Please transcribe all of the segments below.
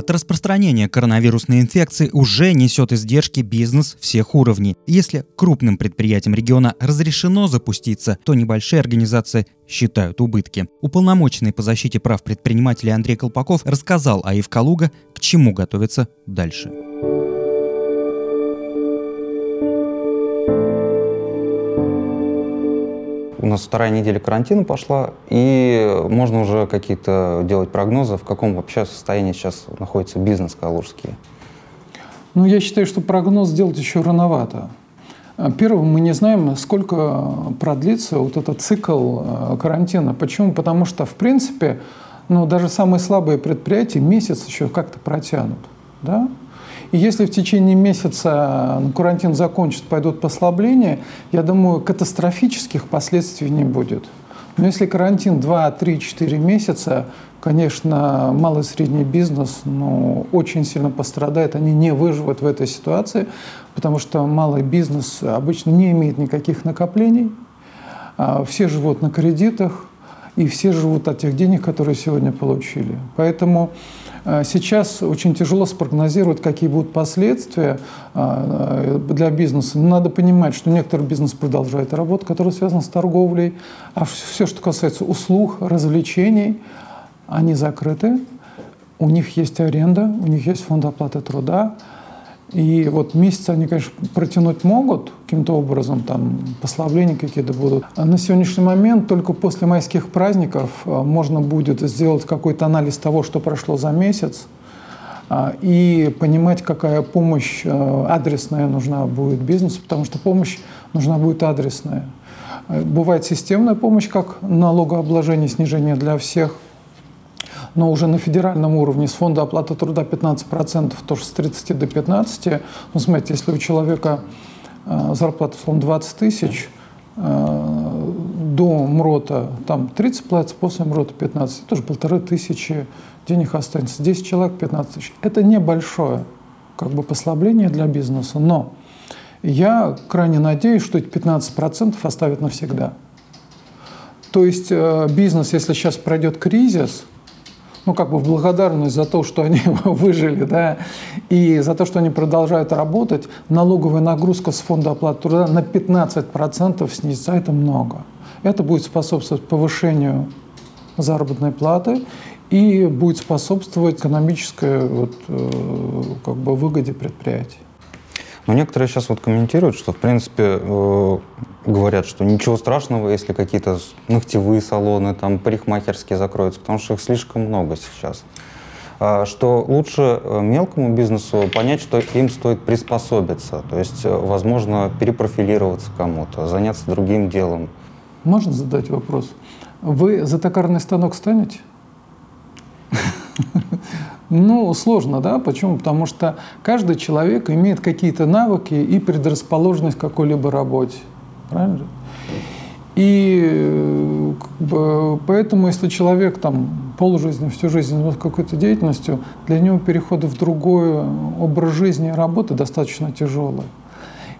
От распространения коронавирусной инфекции уже несет издержки бизнес всех уровней. Если крупным предприятиям региона разрешено запуститься, то небольшие организации считают убытки. Уполномоченный по защите прав предпринимателей Андрей Колпаков рассказал о Калуга, к чему готовиться дальше. Нас вторая неделя карантина пошла, и можно уже какие-то делать прогнозы, в каком вообще состоянии сейчас находится бизнес калужский. Ну, я считаю, что прогноз делать еще рановато. Первое, мы не знаем, сколько продлится вот этот цикл э, карантина. Почему? Потому что, в принципе, ну, даже самые слабые предприятия месяц еще как-то протянут. Да? И если в течение месяца карантин закончится, пойдут послабления, я думаю, катастрофических последствий не будет. Но если карантин 2, 3, 4 месяца, конечно, малый и средний бизнес ну, очень сильно пострадает, они не выживут в этой ситуации, потому что малый бизнес обычно не имеет никаких накоплений, а все живут на кредитах, и все живут от тех денег, которые сегодня получили. Поэтому а, сейчас очень тяжело спрогнозировать, какие будут последствия а, для бизнеса. Но надо понимать, что некоторый бизнес продолжает работу, который связан с торговлей, а все, что касается услуг, развлечений, они закрыты. У них есть аренда, у них есть фонд оплаты труда, и вот месяц они, конечно, протянуть могут каким-то образом, там послабления какие-то будут. А на сегодняшний момент только после майских праздников а, можно будет сделать какой-то анализ того, что прошло за месяц, а, и понимать, какая помощь адресная нужна будет бизнесу, потому что помощь нужна будет адресная. Бывает системная помощь, как налогообложение, снижение для всех – но уже на федеральном уровне с фонда оплаты труда 15%, тоже с 30 до 15. Ну, смотрите, если у человека э, зарплата, условно, 20 тысяч, э, до МРОТа там 30 платится, после МРОТа 15, тоже полторы тысячи денег останется. 10 человек 15 тысяч. Это небольшое как бы послабление для бизнеса, но я крайне надеюсь, что эти 15% оставят навсегда. То есть э, бизнес, если сейчас пройдет кризис, ну, как бы в благодарность за то, что они выжили, да, и за то, что они продолжают работать, налоговая нагрузка с фонда оплаты труда на 15% снизится. Это много. Это будет способствовать повышению заработной платы и будет способствовать экономической вот, э, как бы выгоде предприятий. Но некоторые сейчас вот комментируют, что, в принципе, э, говорят, что ничего страшного, если какие-то ногтевые салоны, там, парикмахерские закроются, потому что их слишком много сейчас. А, что лучше э, мелкому бизнесу понять, что им стоит приспособиться, то есть, э, возможно, перепрофилироваться кому-то, заняться другим делом. Можно задать вопрос? Вы за токарный станок станете? Ну, сложно, да? Почему? Потому что каждый человек имеет какие-то навыки и предрасположенность к какой-либо работе. Правильно же? И бы, поэтому, если человек там полжизни, всю жизнь занимается какой-то деятельностью, для него переход в другой образ жизни и работы достаточно тяжелый.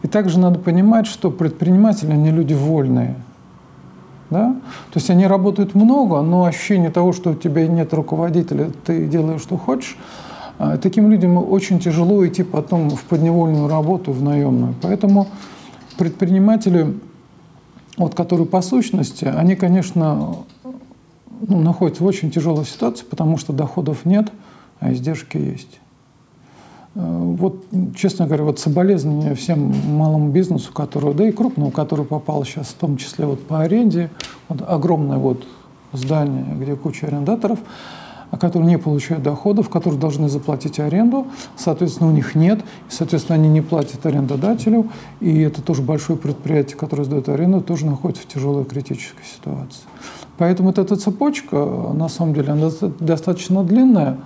И также надо понимать, что предприниматели, они люди вольные – да? То есть они работают много, но ощущение того, что у тебя нет руководителя, ты делаешь, что хочешь, а, таким людям очень тяжело идти потом в подневольную работу, в наемную. Поэтому предприниматели, вот, которые по сущности, они, конечно, ну, находятся в очень тяжелой ситуации, потому что доходов нет, а издержки есть. Э, вот, честно говоря, вот соболезнования всем малому бизнесу, который, да и крупному, который попал сейчас, в том числе вот по аренде, вот огромное вот здание, где куча арендаторов, а которые не получают доходов, которые должны заплатить аренду, соответственно, у них нет, соответственно, они не платят арендодателю, и это тоже большое предприятие, которое сдает аренду, тоже находится в тяжелой критической ситуации. Поэтому вот эта цепочка, на самом деле, она достаточно длинная.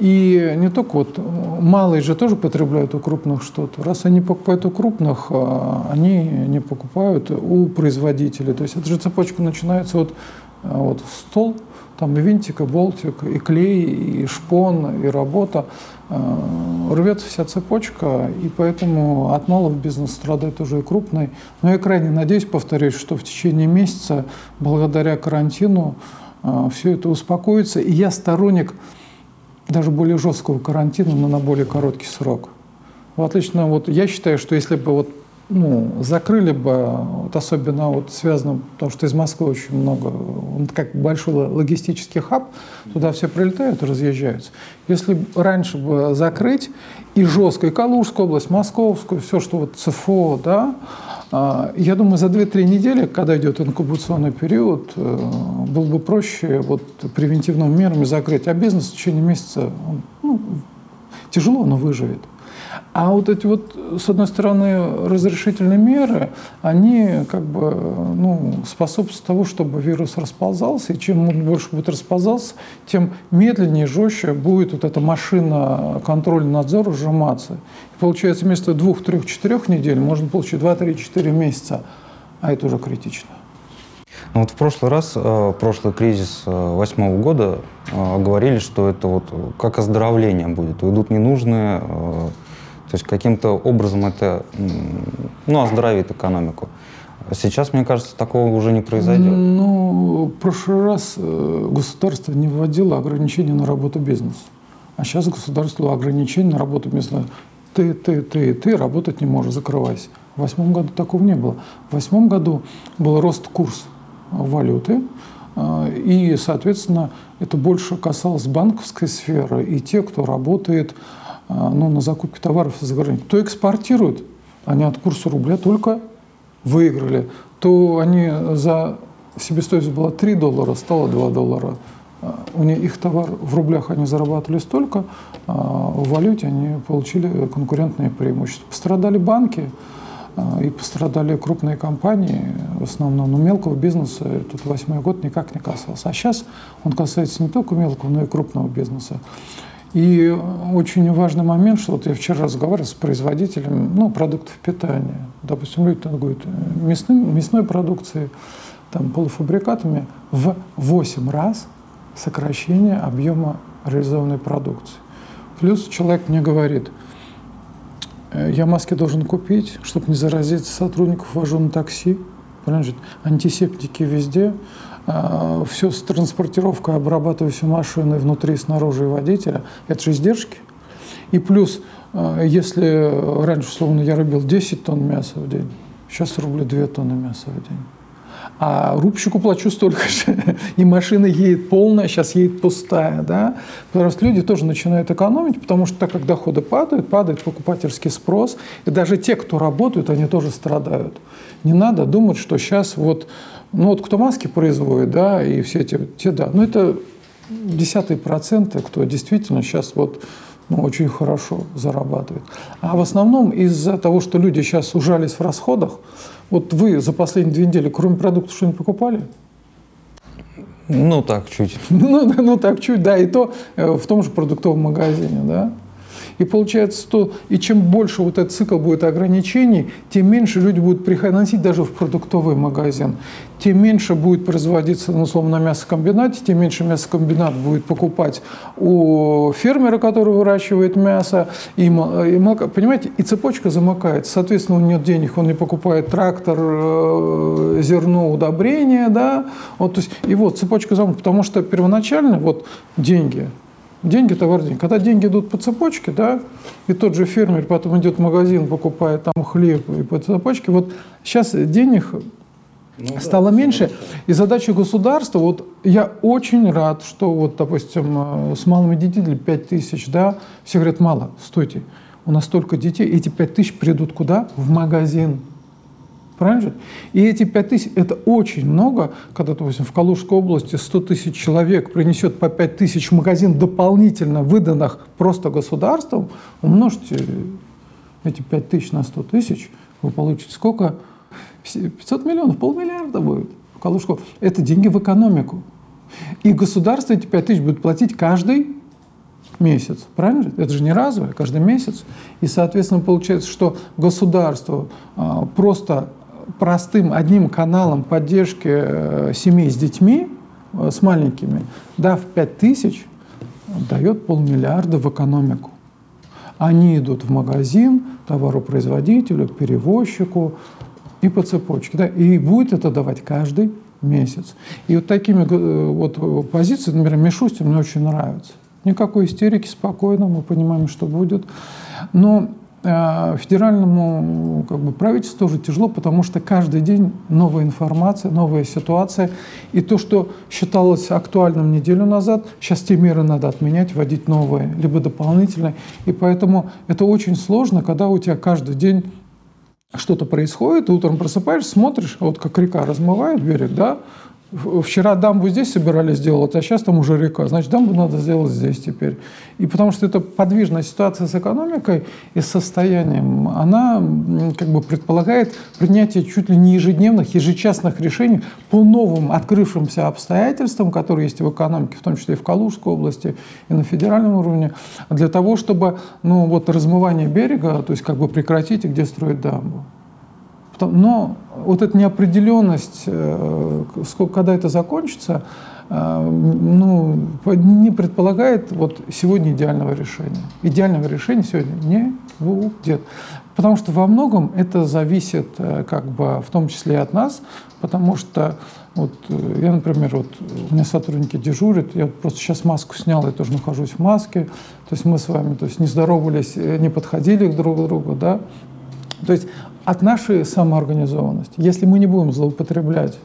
И не только вот малые же тоже потребляют у крупных что-то. Раз они покупают у крупных, а, они не покупают у производителей. То есть эта же цепочка начинается от вот, стол, там и винтик, и болтик, и клей, и шпон, и работа. А, рвется вся цепочка, и поэтому от малого бизнеса страдает уже и крупный. Но я крайне надеюсь, повторюсь, что в течение месяца, благодаря карантину, а, все это успокоится. И я сторонник даже более жесткого карантина, но на более короткий срок. В отлично, вот я считаю, что если бы вот ну, закрыли бы, вот особенно вот связано, потому что из Москвы очень много, он как большой логистический хаб, туда все прилетают и разъезжаются. Если раньше бы закрыть и жестко, и Калужскую область, Московскую, все, что вот ЦФО, да, а, я думаю, за 2-3 недели, когда идет инкубационный период, э, было бы проще вот превентивными мерами закрыть. А бизнес в течение месяца ну, тяжело, но выживет. А вот эти вот, с одной стороны, разрешительные меры, они как бы ну, способствуют тому, чтобы вирус расползался, и чем он больше будет расползался, тем медленнее, жестче будет вот эта машина контроля надзора сжиматься. И получается, вместо двух, трех, четырех недель можно получить два, три, четыре месяца, а это уже критично. Ну вот в прошлый раз, э, прошлый кризис э, восьмого года, э, говорили, что это вот как оздоровление будет. Уйдут ненужные то есть каким-то образом это ну, оздоровит экономику. Сейчас, мне кажется, такого уже не произойдет. Ну, в прошлый раз э, государство не вводило ограничения на работу бизнеса. А сейчас государство ограничения на работу бизнеса. Ты, ты, ты, ты работать не можешь, закрывайся. В восьмом году такого не было. В восьмом году был рост курса валюты, э, и, соответственно, это больше касалось банковской сферы и те, кто работает ну, на закупке товаров за границей, то экспортируют, они от курса рубля только выиграли, то они за себестоимость была 3 доллара, стало 2 доллара. А, у них их товар в рублях они зарабатывали столько, а в валюте они получили конкурентные преимущества. Пострадали банки а, и пострадали крупные компании, в основном, но мелкого бизнеса этот восьмой год никак не касался. А сейчас он касается не только мелкого, но и крупного бизнеса. И очень важный момент, что вот я вчера разговаривал с производителем ну, продуктов питания. Допустим, люди торгуют мясным, мясной продукцией, там, полуфабрикатами в 8 раз сокращение объема реализованной продукции. Плюс человек мне говорит, «Э, я маски должен купить, чтобы не заразить сотрудников, вожу на такси. Понимаете, антисептики везде. А, все с транспортировкой, обрабатывая все машины внутри, снаружи и водителя, это же издержки. И плюс, а, если раньше, условно, я рубил 10 тонн мяса в день, сейчас рублю 2 тонны мяса в день. А рубщику плачу столько же. И машина едет полная, сейчас едет пустая. Да? Потому что люди тоже начинают экономить, потому что так как доходы падают, падает покупательский спрос. И даже те, кто работают, они тоже страдают. Не надо думать, что сейчас вот ну вот кто маски производит, да, и все эти, те, да, ну это десятые проценты, кто действительно сейчас вот ну, очень хорошо зарабатывает. А в основном из-за того, что люди сейчас ужались в расходах, вот вы за последние две недели, кроме продуктов, что-нибудь покупали? Ну, так, чуть. Ну, ну, так, чуть, да, и то э, в том же продуктовом магазине, да. И получается, что и чем больше вот этот цикл будет ограничений, тем меньше люди будут приходить даже в продуктовый магазин, тем меньше будет производиться, ну, условно, на мясокомбинате, тем меньше мясокомбинат будет покупать у фермера, который выращивает мясо, и, и молоко. Понимаете, и цепочка замыкается. Соответственно, у него нет денег, он не покупает трактор, э, зерно, удобрения, да. Вот, то есть, и вот цепочка замкнута, потому что первоначально вот деньги – Деньги, товар, деньги. Когда деньги идут по цепочке, да, и тот же фермер потом идет в магазин, покупает там хлеб и по цепочке, вот сейчас денег ну, стало да, меньше. И задача государства, вот я очень рад, что вот, допустим, э, с малыми детьми 5 тысяч, да, все говорят, мало, стойте, у нас столько детей, эти 5 тысяч придут куда? В магазин. Правильно же? И эти 5 тысяч – это очень много, когда, допустим, в Калужской области 100 тысяч человек принесет по 5 тысяч в магазин дополнительно выданных просто государством, умножьте эти 5 тысяч на 100 тысяч, вы получите сколько? 500 миллионов, полмиллиарда будет в Калужской. Это деньги в экономику. И государство эти 5 тысяч будет платить каждый месяц. Правильно? Это же не разовое, каждый месяц. И, соответственно, получается, что государство а, просто простым одним каналом поддержки э, семей с детьми, э, с маленькими, дав 5 тысяч, дает полмиллиарда в экономику. Они идут в магазин, товаропроизводителю, перевозчику и по цепочке. Да, и будет это давать каждый месяц. И вот такими э, вот позициями, например, Мишустин мне очень нравится. Никакой истерики, спокойно, мы понимаем, что будет. Но э, федеральному как бы, правительству тоже тяжело, потому что каждый день новая информация, новая ситуация. И то, что считалось актуальным неделю назад, сейчас те меры надо отменять, вводить новые, либо дополнительные. И поэтому это очень сложно, когда у тебя каждый день что-то происходит, утром просыпаешься, смотришь, вот как река размывает берег, да, Вчера дамбу здесь собирались сделать, а сейчас там уже река. Значит, дамбу надо сделать здесь теперь. И потому что это подвижная ситуация с экономикой и состоянием, она как бы предполагает принятие чуть ли не ежедневных, ежечасных решений по новым открывшимся обстоятельствам, которые есть в экономике, в том числе и в Калужской области, и на федеральном уровне, для того, чтобы ну, вот, размывание берега, то есть как бы прекратить и где строить дамбу. Но вот эта неопределенность, э, сколько, когда это закончится, э, ну, не предполагает вот сегодня идеального решения. Идеального решения сегодня не будет. Потому что во многом это зависит э, как бы в том числе и от нас, потому что вот я, например, вот у меня сотрудники дежурят, я просто сейчас маску снял, я тоже нахожусь в маске, то есть мы с вами то есть не здоровались, не подходили друг к другу, да, то есть от нашей самоорганизованности, если мы не будем злоупотреблять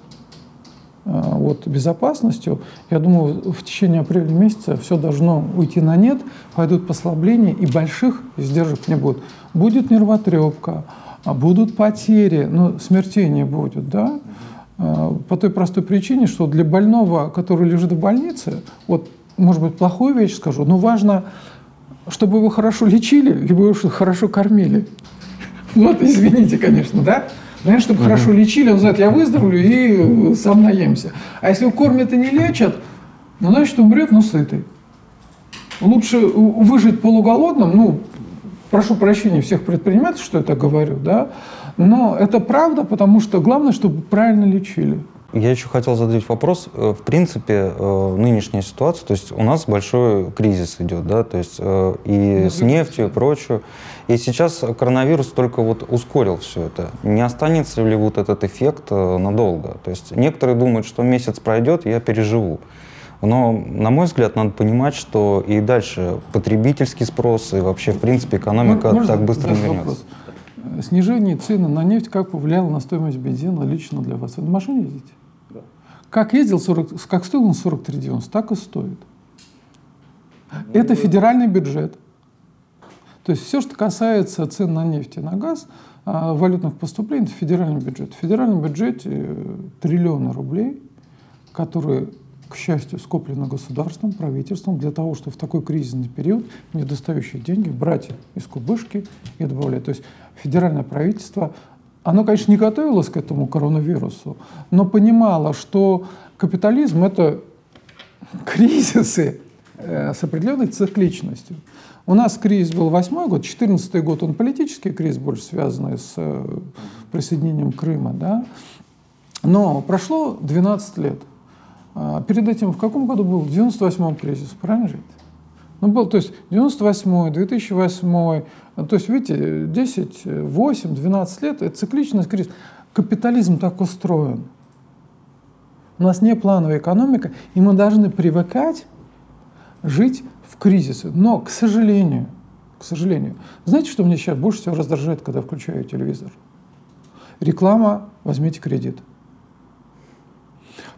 э, вот, безопасностью, я думаю, в течение апреля месяца все должно уйти на нет, пойдут послабления, и больших издержек не будет. Будет нервотрепка, а будут потери, но смертей не будет, да? Э, по той простой причине, что для больного, который лежит в больнице, вот, может быть, плохую вещь скажу, но важно, чтобы его хорошо лечили, либо его хорошо кормили. Вот, извините, конечно, да? Наверное, чтобы хорошо лечили, он знает, я выздоровлю и сам наемся. А если его кормят и не лечат, ну, значит, умрет, но сытый. Лучше выжить полуголодным, ну, прошу прощения всех предпринимателей, что я так говорю, да, но это правда, потому что главное, чтобы правильно лечили. Я еще хотел задать вопрос. Э, в принципе, э, нынешняя ситуация, то есть у нас большой кризис идет, да, то есть э, и ну, с нефтью и прочее. И сейчас коронавирус только вот ускорил все это. Не останется ли вот этот эффект надолго? То есть некоторые думают, что месяц пройдет, я переживу. Но, на мой взгляд, надо понимать, что и дальше потребительский спрос и вообще, в принципе, экономика Можно так быстро не вернется. Снижение цены на нефть как повлияло на стоимость бензина лично для вас? Вы на машине ездите? Да. Как ездил 40, как стоил он 43,90, так и стоит. Ну, Это федеральный бюджет. То есть все, что касается цен на нефть и на газ, а, валютных поступлений, это федеральный бюджет. В федеральном бюджете триллионы рублей, которые к счастью, скоплено государством, правительством для того, чтобы в такой кризисный период недостающие деньги брать из кубышки и добавлять. То есть федеральное правительство, оно, конечно, не готовилось к этому коронавирусу, но понимало, что капитализм — это кризисы э, с определенной цикличностью. У нас кризис был восьмой год, четырнадцатый год, он политический кризис, больше связанный с э, присоединением Крыма, да. Но прошло 12 лет — перед этим в каком году был? В 98-м кризис, правильно же? Ну, был, то есть 98-й, 2008 то есть, видите, 10, 8, 12 лет – это цикличность кризис. Капитализм так устроен. У нас не плановая экономика, и мы должны привыкать жить в кризисе. Но, к сожалению, к сожалению, знаете, что меня сейчас больше всего раздражает, когда включаю телевизор? Реклама «возьмите кредит».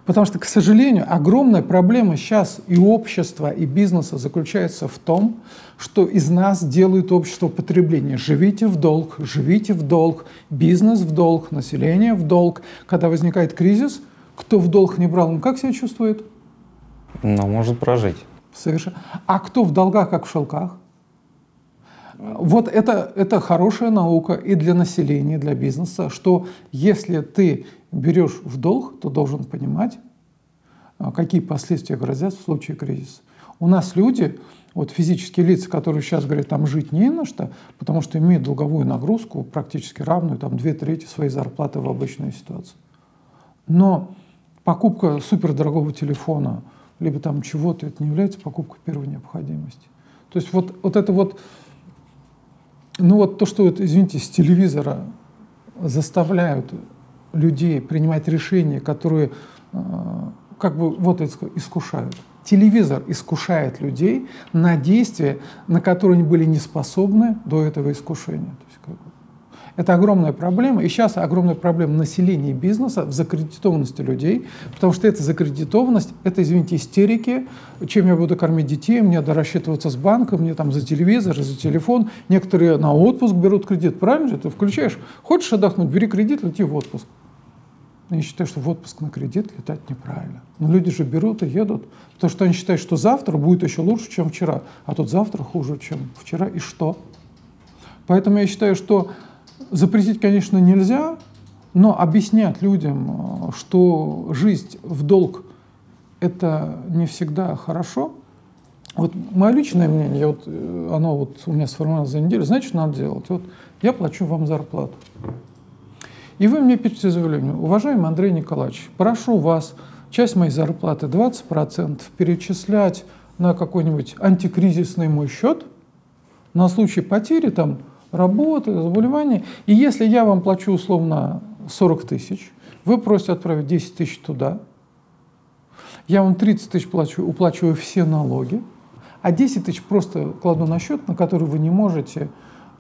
Потому что, к сожалению, огромная проблема сейчас и общества, и бизнеса заключается в том, что из нас делают общество потребления. Живите в долг, живите в долг, бизнес в долг, население в долг. Когда возникает кризис, кто в долг не брал, он как себя чувствует? Ну, может прожить. Совершенно. А кто в долгах, как в шелках? Вот это, это хорошая наука и для населения, и для бизнеса, что если ты берешь в долг, то должен понимать, а, какие последствия грозят в случае кризиса. У нас люди, вот физические лица, которые сейчас говорят, там жить не на что, потому что имеют долговую нагрузку практически равную, там две трети своей зарплаты в обычной ситуации. Но покупка супердорогого телефона, либо там чего-то, это не является покупкой первой необходимости. То есть вот, вот это вот ну вот то, что, извините, с телевизора заставляют людей принимать решения, которые э, как бы вот искушают. Телевизор искушает людей на действия, на которые они были не способны до этого искушения. То есть, как бы, это огромная проблема. И сейчас огромная проблема населения и бизнеса в закредитованности людей, потому что эта закредитованность, это, извините, истерики, чем я буду кормить детей, мне надо рассчитываться с банком, мне там за телевизор, за телефон. Некоторые на отпуск берут кредит, правильно же? Ты включаешь, хочешь отдохнуть, бери кредит, лети в отпуск. Я считаю, что в отпуск на кредит летать неправильно. Но люди же берут и едут, потому что они считают, что завтра будет еще лучше, чем вчера, а тут завтра хуже, чем вчера, и что? Поэтому я считаю, что запретить, конечно, нельзя, но объяснять людям, что жизнь в долг – это не всегда хорошо. Вот мое личное мнение, вот, оно вот у меня сформировалось за неделю, знаете, что надо делать? Вот я плачу вам зарплату. И вы мне пишете заявление, уважаемый Андрей Николаевич, прошу вас часть моей зарплаты, 20%, перечислять на какой-нибудь антикризисный мой счет на случай потери там, работы, заболевания. И если я вам плачу условно 40 тысяч, вы просите отправить 10 тысяч туда, я вам 30 тысяч плачу, уплачиваю все налоги, а 10 тысяч просто кладу на счет, на который вы не можете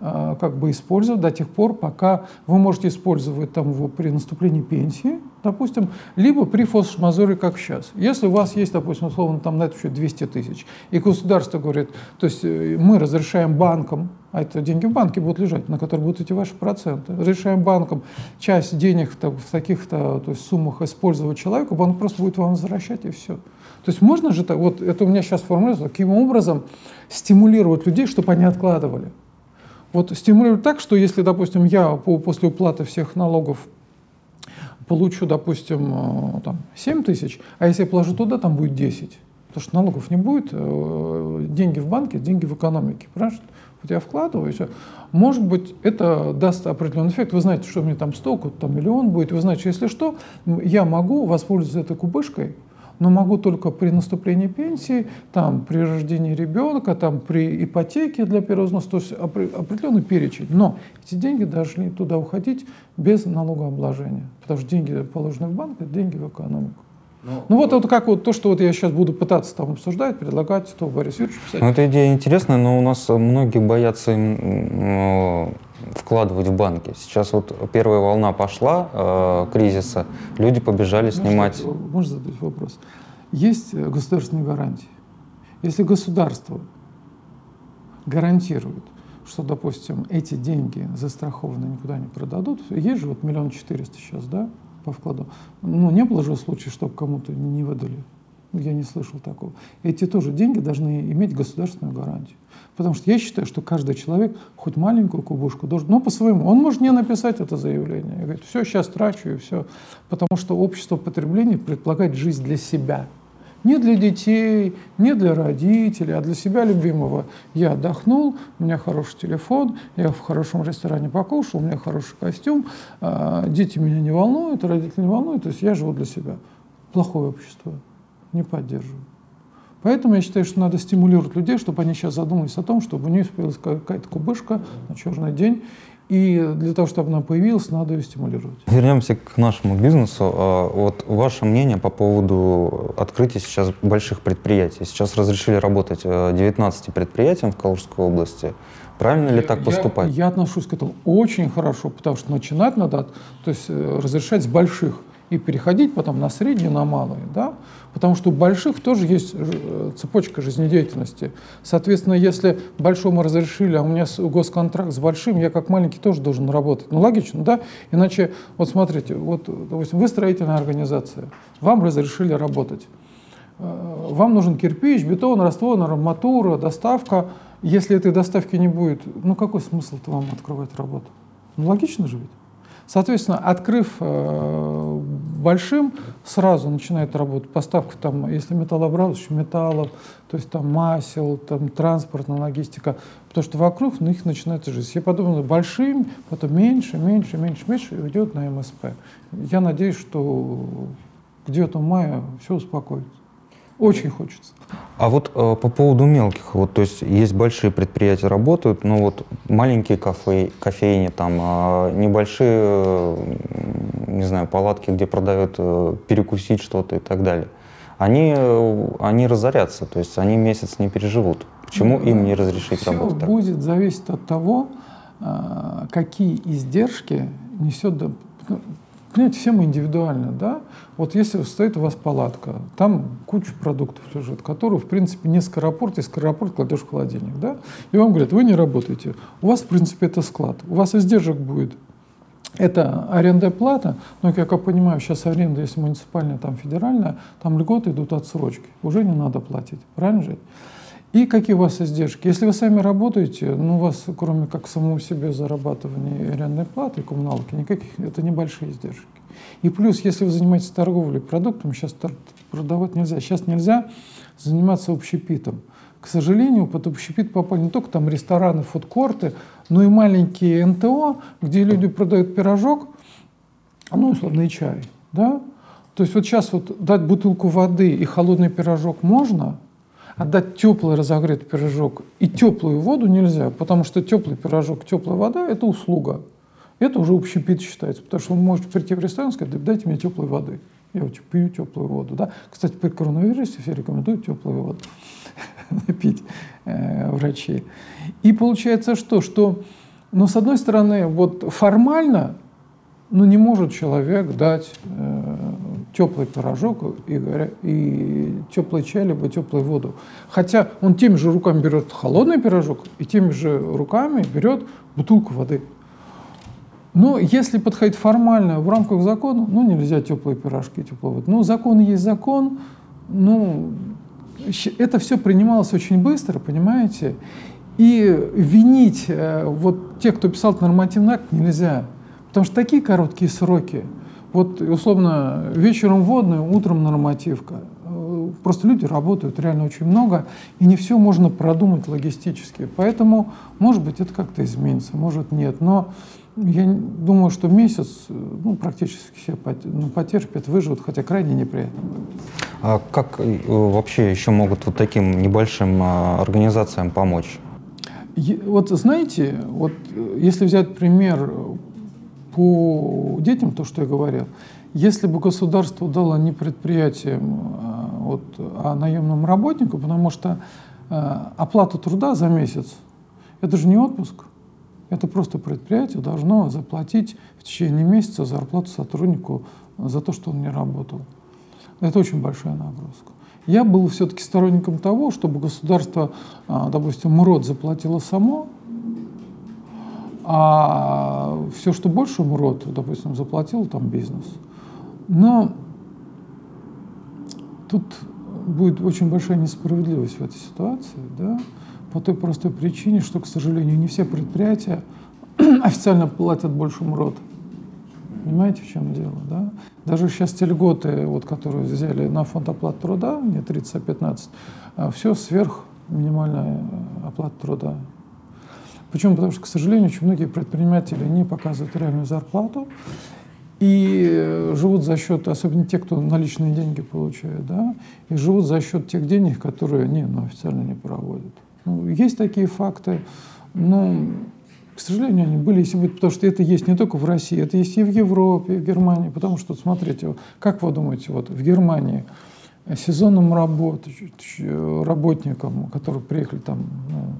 Э, как бы использовать до тех пор, пока вы можете использовать там его при наступлении пенсии, допустим, либо при форс-мажоре, как сейчас. Если у вас есть, допустим, условно, там на это еще 200 тысяч, и государство говорит, то есть э, мы разрешаем банкам, а это деньги в банке будут лежать, на которые будут идти ваши проценты, разрешаем банкам часть денег в таких-то то есть, суммах использовать человеку, банк просто будет вам возвращать и все. То есть можно же так, вот это у меня сейчас формулируется, каким образом стимулировать людей, чтобы они откладывали. Вот стимулировать так, что если, допустим, я после уплаты всех налогов получу, допустим, э, там, 7 тысяч, а если я положу туда, там будет 10. Потому что налогов не будет, э, деньги в банке, деньги в экономике. Понимаешь? Вот я вкладываю, все. Может быть, это даст определенный эффект. Вы знаете, что мне там столько, там миллион будет. Вы знаете, если что, я могу воспользоваться этой кубышкой, но могу только при наступлении пенсии, там, при рождении ребенка, там, при ипотеке для первого взноса, то есть определенный перечень. Но эти деньги должны туда уходить без налогообложения, потому что деньги, положенные в банк, это деньги в экономику. Ну, ну вот это как вот то, что вот я сейчас буду пытаться там обсуждать, предлагать, то Борис Юрьевич писать. Ну, эта идея интересная, но у нас многие боятся им вкладывать в банки. Сейчас вот первая волна пошла э, кризиса, люди побежали снимать. Можно, можно задать вопрос? Есть государственные гарантии. Если государство гарантирует, что, допустим, эти деньги застрахованы никуда не продадут, есть же вот миллион четыреста сейчас, да, по вкладу. Ну, не было же случая, чтобы кому-то не выдали. Я не слышал такого. Эти тоже деньги должны иметь государственную гарантию. Потому что я считаю, что каждый человек хоть маленькую кубушку должен, но по-своему. Он может не написать это заявление. Я говорю, все, сейчас трачу и все. Потому что общество потребления предполагает жизнь для себя. Не для детей, не для родителей, а для себя любимого. Я отдохнул, у меня хороший телефон, я в хорошем ресторане покушал, у меня хороший костюм, а, дети меня не волнуют, родители не волнуют, то есть я живу для себя. Плохое общество, не поддерживаю. Поэтому я считаю, что надо стимулировать людей, чтобы они сейчас задумались о том, чтобы у них появилась какая-то кубышка на черный день, и для того, чтобы она появилась, надо ее стимулировать. Вернемся к нашему бизнесу. А, вот ваше мнение по поводу открытия сейчас больших предприятий. Сейчас разрешили работать 19 предприятиям в Калужской области. Правильно ли так поступать? Я, я отношусь к этому очень хорошо, потому что начинать надо, то есть э, разрешать с больших и переходить потом на средние, на малые, да? потому что у больших тоже есть э, цепочка жизнедеятельности. Соответственно, если большому разрешили, а у меня госконтракт с большим, я как маленький тоже должен работать. Ну, логично, да? Иначе, вот смотрите, вот, допустим, вы строительная организация, вам разрешили работать. Э, вам нужен кирпич, бетон, раствор, арматура, доставка. Если этой доставки не будет, ну какой смысл-то вам открывать работу? Ну, логично же ведь? Соответственно, открыв э, большим, сразу начинает работать поставка, там, если металлообразующих металлов, то есть там масел, там, транспортная логистика, потому что вокруг них начинается жизнь. Я подумал, большим, потом меньше, меньше, меньше, меньше идет на МСП. Я надеюсь, что к 9 мая все успокоится. Очень хочется. А вот э, по поводу мелких, вот, то есть есть большие предприятия работают, но вот маленькие кафе, кофейни, там э, небольшие, э, не знаю, палатки, где продают э, перекусить что-то и так далее. они, они разорятся, то есть они месяц не переживут. Почему ну, им не разрешить все работать? Все будет зависеть от того, какие издержки несет Понимаете, все мы индивидуально, да? Вот если стоит у вас палатка, там куча продуктов лежит, которые, в принципе, не скоропорт, и скоропорт кладешь в холодильник, да? И вам говорят, вы не работаете. У вас, в принципе, это склад. У вас издержек будет это арендная плата, но, как я понимаю, сейчас аренда, если муниципальная, там федеральная, там льготы идут отсрочки, уже не надо платить, правильно же? И какие у вас издержки? Если вы сами работаете, ну, у вас, кроме как самого себе зарабатывания арендной платы коммуналки, никаких, это небольшие издержки. И плюс, если вы занимаетесь торговлей продуктами, сейчас продавать нельзя, сейчас нельзя заниматься общепитом. К сожалению, под общепит попали не только там рестораны, фудкорты, но и маленькие НТО, где люди продают пирожок, ну, условно, и чай, да? То есть вот сейчас вот дать бутылку воды и холодный пирожок можно – Отдать теплый разогретый пирожок и теплую воду нельзя, потому что теплый пирожок, теплая вода – это услуга. Это уже общепит считается, потому что вы можете прийти в ресторан и сказать, дайте мне теплой воды. Я вот пью теплую воду. Да? Кстати, при коронавирусе все рекомендуют теплую воду пить э, врачи. И получается что? Что, ну, с одной стороны, вот формально, ну, не может человек дать э, теплый пирожок и, и теплый чай, либо теплую воду. Хотя он теми же руками берет холодный пирожок и теми же руками берет бутылку воды. Но если подходить формально в рамках закона, ну нельзя теплые пирожки, теплую воду. Ну закон есть закон, ну это все принималось очень быстро, понимаете? И винить э, вот тех, кто писал нормативный акт, нельзя. Потому что такие короткие сроки – вот, условно, вечером водная, утром нормативка. Э, просто люди работают реально очень много, и не все можно продумать логистически. Поэтому, может быть, это как-то изменится, может нет. Но я думаю, что месяц ну, практически все ну, потерпят, выживут, хотя крайне неприятно А как э, вообще еще могут вот таким небольшим а, организациям помочь? Вот знаете, вот э, если взять пример по детям, то, что я говорил, если бы государство дало не предприятиям, а, вот, а наемным работникам, потому что а, оплата труда за месяц – это же не отпуск, это просто предприятие должно заплатить в течение месяца зарплату сотруднику за то, что он не работал. Это очень большая нагрузка. Я был все-таки сторонником того, чтобы государство, а, допустим, МРОД заплатило само, а все, что больше МРОД, допустим, заплатил там бизнес. Но тут будет очень большая несправедливость в этой ситуации, да, по той простой причине, что, к сожалению, не все предприятия официально платят больше МРОД. Понимаете, в чем дело, да? Даже сейчас те льготы, вот, которые взяли на фонд оплаты труда, не 30, а 15, а все сверх минимальная оплата труда. Почему? Потому что, к сожалению, очень многие предприниматели не показывают реальную зарплату и э, живут за счет, особенно те, кто наличные деньги получает, да, и живут за счет тех денег, которые они ну, официально не проводят. Ну, есть такие факты, но, к сожалению, они были, если быть, потому что это есть не только в России, это есть и в Европе, и в Германии, потому что, смотрите, как вы думаете, вот в Германии сезонным работ, работникам, которые приехали там,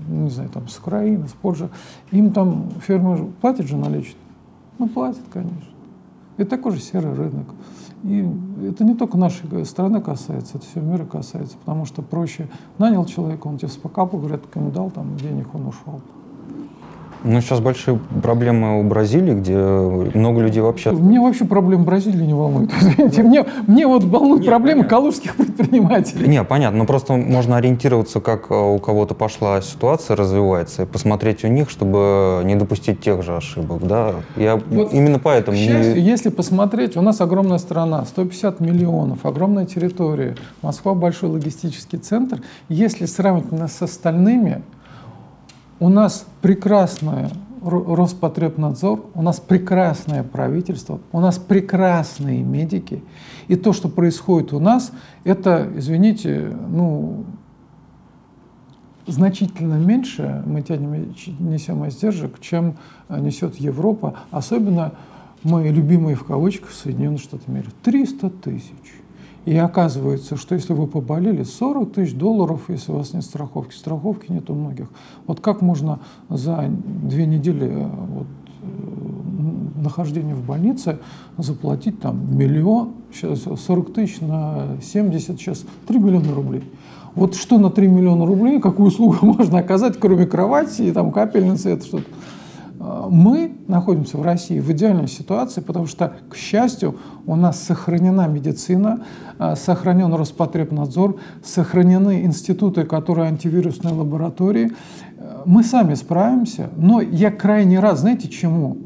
ну, не знаю, там с Украины, с Польши, им там фермер платят же наличные? Ну, платят, конечно. Это такой же серый рынок. И это не только нашей страны касается, это все мира касается, потому что проще нанял человека, он тебе спокапал, говорят, ему дал там денег, он ушел. Ну, сейчас большие проблемы у Бразилии, где много людей вообще... Мне вообще проблемы Бразилии не волнуют. Извините, мне, мне вот волнуют Нет, проблемы понятно. калужских предпринимателей. Не, понятно, но просто можно ориентироваться, как э, у кого-то пошла ситуация, развивается, и посмотреть у них, чтобы не допустить тех же ошибок, да? Я вот именно поэтому... К счастью, не... если посмотреть, у нас огромная страна, 150 миллионов, огромная территория, Москва большой логистический центр. Если сравнивать нас с остальными, у нас прекрасное Роспотребнадзор, у нас прекрасное правительство, у нас прекрасные медики. И то, что происходит у нас, это, извините, ну, значительно меньше мы тянем, несем издержек, чем несет Европа, особенно мои любимые в кавычках Соединенные Штаты Америки. 300 тысяч. И оказывается, что если вы поболели, 40 тысяч долларов, если у вас нет страховки. Страховки нет у многих. Вот как можно за две недели э, вот, э, нахождения в больнице заплатить там миллион, сейчас 40 тысяч на 70, сейчас 3 миллиона рублей. Вот что на 3 миллиона рублей, какую услугу можно оказать, кроме кровати и там капельницы, это что-то. Мы находимся в России в идеальной ситуации, потому что, к счастью, у нас сохранена медицина, а, сохранен Роспотребнадзор, сохранены институты, которые антивирусные лаборатории. Мы сами справимся, но я крайне рад, знаете, чему?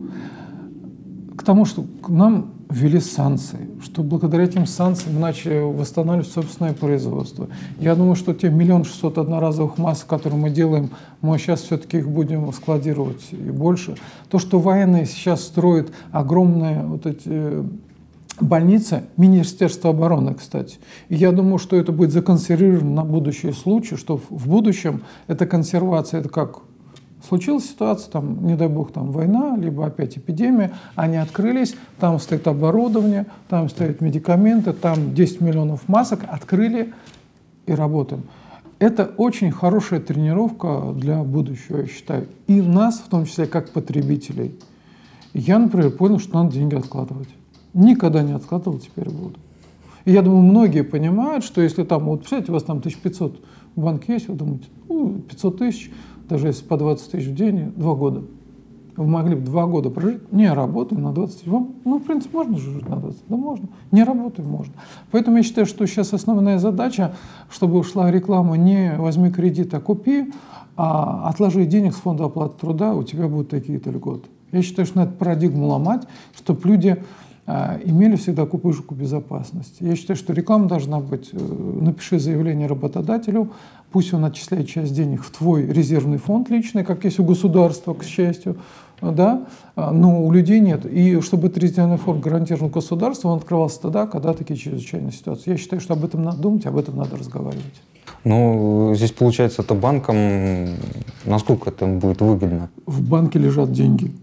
К тому, что нам ввели санкции, что благодаря этим санкциям начали восстанавливать собственное производство. Я думаю, что те миллион шестьсот одноразовых масок, которые мы делаем, мы сейчас все-таки их будем складировать и больше. То, что военные сейчас строят огромные вот эти э, больницы, Министерство обороны, кстати. И я думаю, что это будет законсервировано на будущие случаи, что в будущем эта консервация, это как Случилась ситуация, там, не дай бог, там война, либо опять эпидемия, они открылись, там стоит оборудование, там стоят медикаменты, там 10 миллионов масок, открыли и работаем. Это очень хорошая тренировка для будущего, я считаю. И нас, в том числе, как потребителей. Я, например, понял, что надо деньги откладывать. Никогда не откладывал, теперь буду. И я думаю, многие понимают, что если там, вот, представляете, у вас там 1500 в банке есть, вы думаете, ну, 500 тысяч – даже если по 20 тысяч в день, два года. Вы могли бы два года прожить, не работая на 20 тысяч. Вам, ну, в принципе, можно жить на 20, да можно. Не работая можно. Поэтому я считаю, что сейчас основная задача, чтобы ушла реклама не возьми кредит, а купи, а отложи денег с фонда оплаты труда, у тебя будут такие-то льготы. Я считаю, что надо парадигму ломать, чтобы люди имели всегда купыжку безопасности. Я считаю, что реклама должна быть, э, напиши заявление работодателю, пусть он отчисляет часть денег в твой резервный фонд личный, как есть у государства, к счастью, да, а, но у людей нет. И чтобы этот резервный фонд гарантировал государство, он открывался тогда, когда такие чрезвычайные ситуации. Я считаю, что об этом надо думать, об этом надо разговаривать. Ну, здесь получается, это банкам, насколько это будет выгодно? В банке лежат деньги.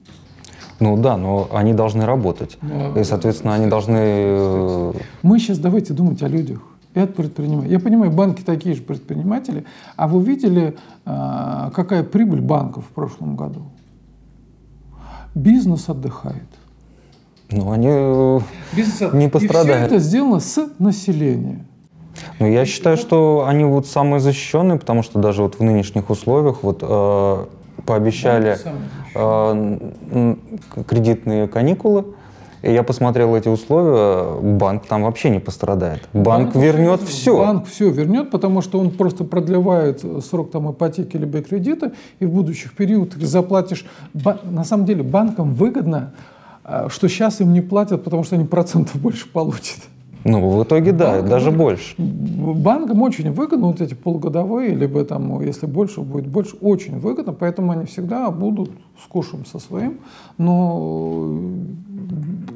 Ну да, но они должны работать. Да, и, соответственно, они должны... Э, Мы сейчас давайте думать о людях и от предпринимателей. Я понимаю, банки такие же предприниматели, а вы видели, э, какая прибыль банков в прошлом году? Бизнес отдыхает. Ну, они э, Бизнес не пострадают. И все это сделано с населения. Ну, я считаю, что они вот самые защищенные, потому что даже вот в нынешних условиях вот э, пообещали э, кредитные каникулы. И я посмотрел эти условия, банк там вообще не пострадает. Банк, банк вернет все. Банк все вернет, потому что он просто продлевает срок там, ипотеки либо кредита, и в будущих периодах заплатишь. На самом деле банкам выгодно, э, что сейчас им не платят, потому что они процентов больше получат. Ну, в итоге, да, банкам, даже больше. Банкам очень выгодно вот эти полугодовые, либо там, если больше будет больше, очень выгодно, поэтому они всегда будут с кушем со своим. Но,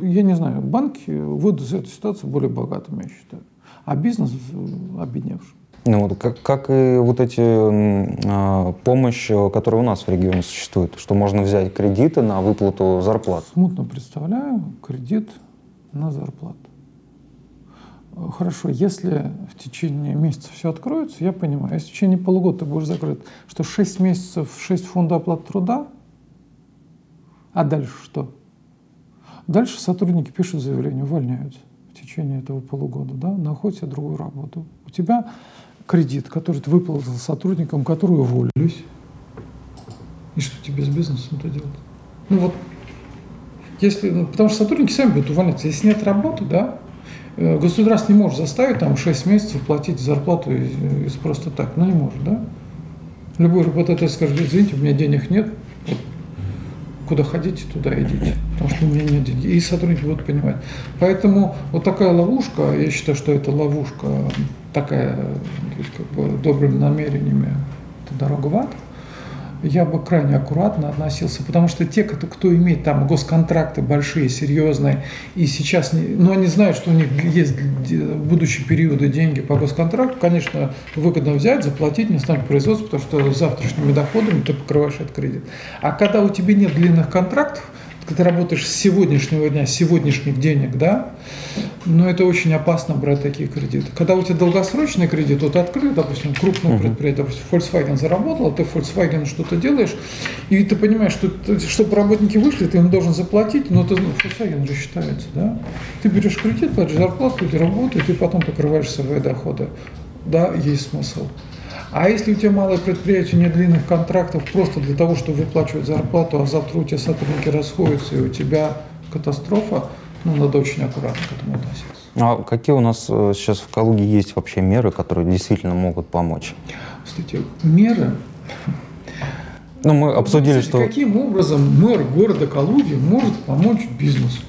я не знаю, банки выйдут из этой ситуации более богатыми, я считаю, а бизнес обедневшим. Ну, вот как, как и вот эти э, помощь, которая у нас в регионе существует, что можно взять кредиты на выплату зарплат. Смутно представляю кредит на зарплату. Хорошо, если в течение месяца все откроется, я понимаю. Если в течение полугода будешь закрыт, что 6 месяцев, 6 фондов оплаты труда, а дальше что? Дальше сотрудники пишут заявление, увольняются в течение этого полугода, да, находят себе другую работу. У тебя кредит, который ты выплатил сотрудникам, которые уволились. И что тебе с бизнесом-то делать? Ну вот, если, ну, потому что сотрудники сами будут увольняться. Если нет работы, да, государство не может заставить там 6 месяцев платить зарплату из, из просто так. Ну, не может, да? Любой работодатель скажет, извините, у меня денег нет, вот, куда хотите, туда идите, потому что у меня нет денег. И сотрудники будут понимать. Поэтому вот такая ловушка, я считаю, что это ловушка такая, как бы добрыми намерениями, это дорога в ад я бы крайне аккуратно относился, потому что те, кто, кто имеет там госконтракты большие, серьезные, и сейчас, не, ну, они знают, что у них есть в будущие периоды деньги по госконтракту, конечно, выгодно взять, заплатить, не станет производства, потому что завтрашними доходами ты покрываешь этот кредит. А когда у тебя нет длинных контрактов, когда ты работаешь с сегодняшнего дня, с сегодняшних денег, да, но это очень опасно брать такие кредиты. Когда у тебя долгосрочный кредит, вот открыли, допустим, крупное uh-huh. предприятие, допустим, Volkswagen заработал, ты Volkswagen что-то делаешь, и ты понимаешь, что чтобы работники вышли, ты им должен заплатить, но ты, ну, Volkswagen же считается, да. Ты берешь кредит, платишь зарплату, люди работают, и потом покрываешь свои доходы. Да, есть смысл. А если у тебя малое предприятие, нет длинных контрактов, просто для того, чтобы выплачивать зарплату, а завтра у тебя сотрудники расходятся, и у тебя катастрофа, ну, надо очень аккуратно к этому относиться. А какие у нас э, сейчас в Калуге есть вообще меры, которые действительно могут помочь? Кстати, меры... Ну, мы обсудили, Кстати, что... Каким образом мэр города Калуги может помочь бизнесу?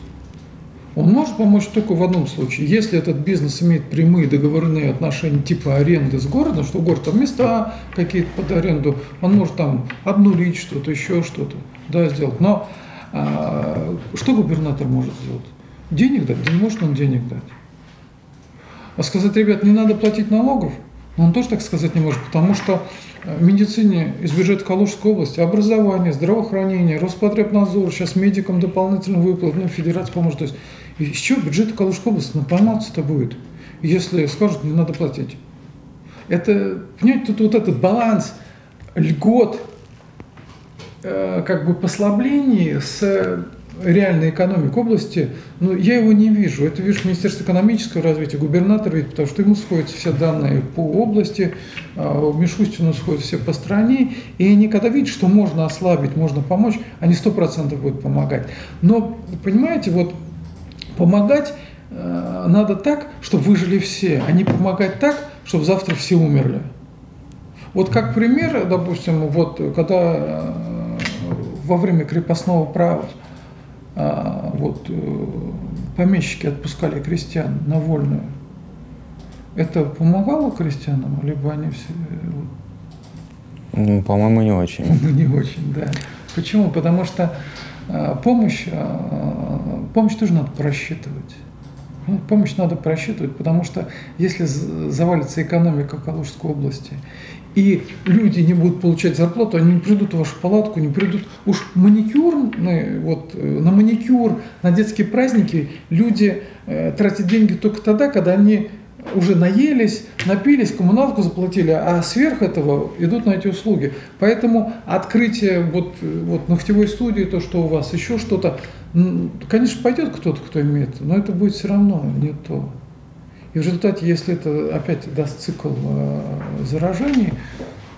Он может помочь только в одном случае. Если этот бизнес имеет прямые договорные отношения типа аренды с городом, что город там места какие-то под аренду, он может там обнулить что-то, еще что-то, да, сделать. Но а, что губернатор может сделать? Денег дать? Да не может он денег дать. А сказать, ребят, не надо платить налогов? Но он тоже так сказать не может, потому что в медицине из бюджета Калужской области, образование, здравоохранение, Роспотребнадзор, сейчас медикам дополнительно выплат, ну, федерация поможет. То есть из чего бюджет Калужской области наполняться-то будет, если скажут, не надо платить? Это, понимаете, тут вот этот баланс льгот, э, как бы послаблений с реальной экономикой области, ну, я его не вижу. Это вижу Министерство экономического развития, губернатор видит, потому что ему сходятся все данные по области, а, Мишустину сходят все по стране, и они когда видят, что можно ослабить, можно помочь, они сто процентов будут помогать. Но, понимаете, вот Помогать э, надо так, чтобы выжили все, а не помогать так, чтобы завтра все умерли. Вот как пример, допустим, вот когда э, во время крепостного права э, вот, э, помещики отпускали крестьян на вольную, это помогало крестьянам, либо они все... Ну, по-моему, не очень. Ну, не очень, да. Почему? Потому что э, помощь э, помощь тоже надо просчитывать. Ну, помощь надо просчитывать, потому что если завалится экономика Калужской области, и люди не будут получать зарплату, они не придут в вашу палатку, не придут. Уж маникюрные, вот, э, на маникюр, на детские праздники люди э, тратят деньги только тогда, когда они уже наелись, напились, коммуналку заплатили, а сверх этого идут на эти услуги. Поэтому открытие вот, вот ногтевой студии, то, что у вас, еще что-то, конечно, пойдет кто-то, кто имеет, но это будет все равно не то. И в результате, если это опять даст цикл э, заражений,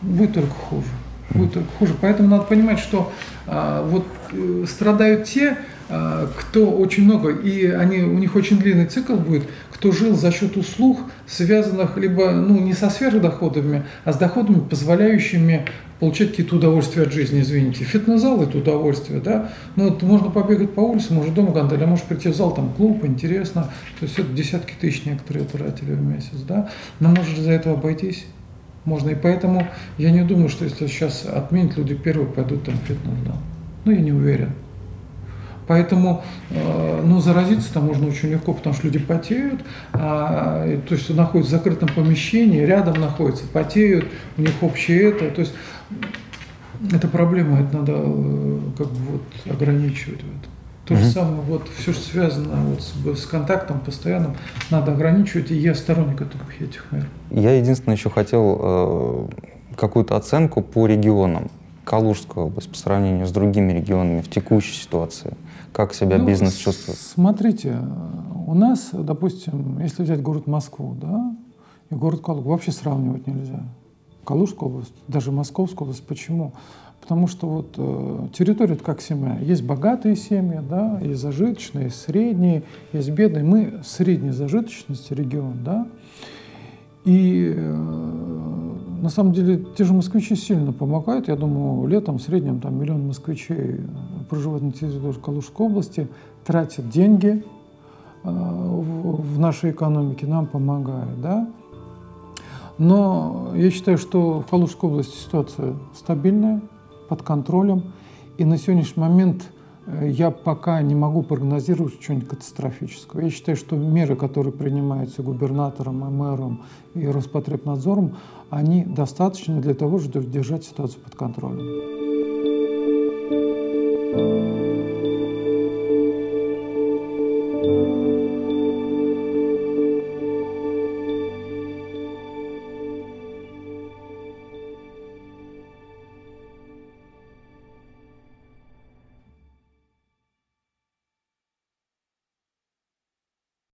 будет только хуже. Будет только хуже. Поэтому надо понимать, что э, вот э, страдают те, кто очень много, и они, у них очень длинный цикл будет, кто жил за счет услуг, связанных либо ну, не со сверхдоходами, а с доходами, позволяющими получать какие-то удовольствия от жизни, извините. Фитнес-зал – это удовольствие, да? Ну, вот можно побегать по улице, может дома гантель, а может прийти в зал, там клуб, интересно. То есть это десятки тысяч некоторые тратили в месяц, да? Но может за это обойтись? Можно. И поэтому я не думаю, что если сейчас отменить, люди первые пойдут там в фитнес-зал. Ну, я не уверен. Поэтому э, ну, заразиться там можно очень легко, потому что люди потеют, а, то есть находятся в закрытом помещении, рядом находятся, потеют, у них общее это. То есть это проблема, это надо э, как бы вот ограничивать в этом. То же самое, вот все, что связано вот с, с контактом постоянным, надо ограничивать, и я сторонник этих, этих мер. Я единственное еще хотел э, какую-то оценку по регионам. Калужская область по сравнению с другими регионами в текущей ситуации. Как себя ну, бизнес чувствует? Смотрите, у нас, допустим, если взять город Москву, да, и город Калугу, вообще сравнивать нельзя. Калужскую область, даже Московскую область. Почему? Потому что вот э, территория это как семья. Есть богатые семьи, да, есть зажиточные, есть средние, есть бедные. Мы средней зажиточности регион, да. И э, на самом деле те же москвичи сильно помогают. Я думаю, летом в среднем там миллион москвичей проживают на территории Калужской области, тратят деньги э, в, нашей экономике, нам помогают. Да? Но я считаю, что в Калужской области ситуация стабильная, под контролем. И на сегодняшний момент – Э, я пока не могу прогнозировать что-нибудь катастрофическое. Я считаю, что меры, которые принимаются губернатором, и мэром и Роспотребнадзором, они достаточны для того, чтобы держать ситуацию под контролем.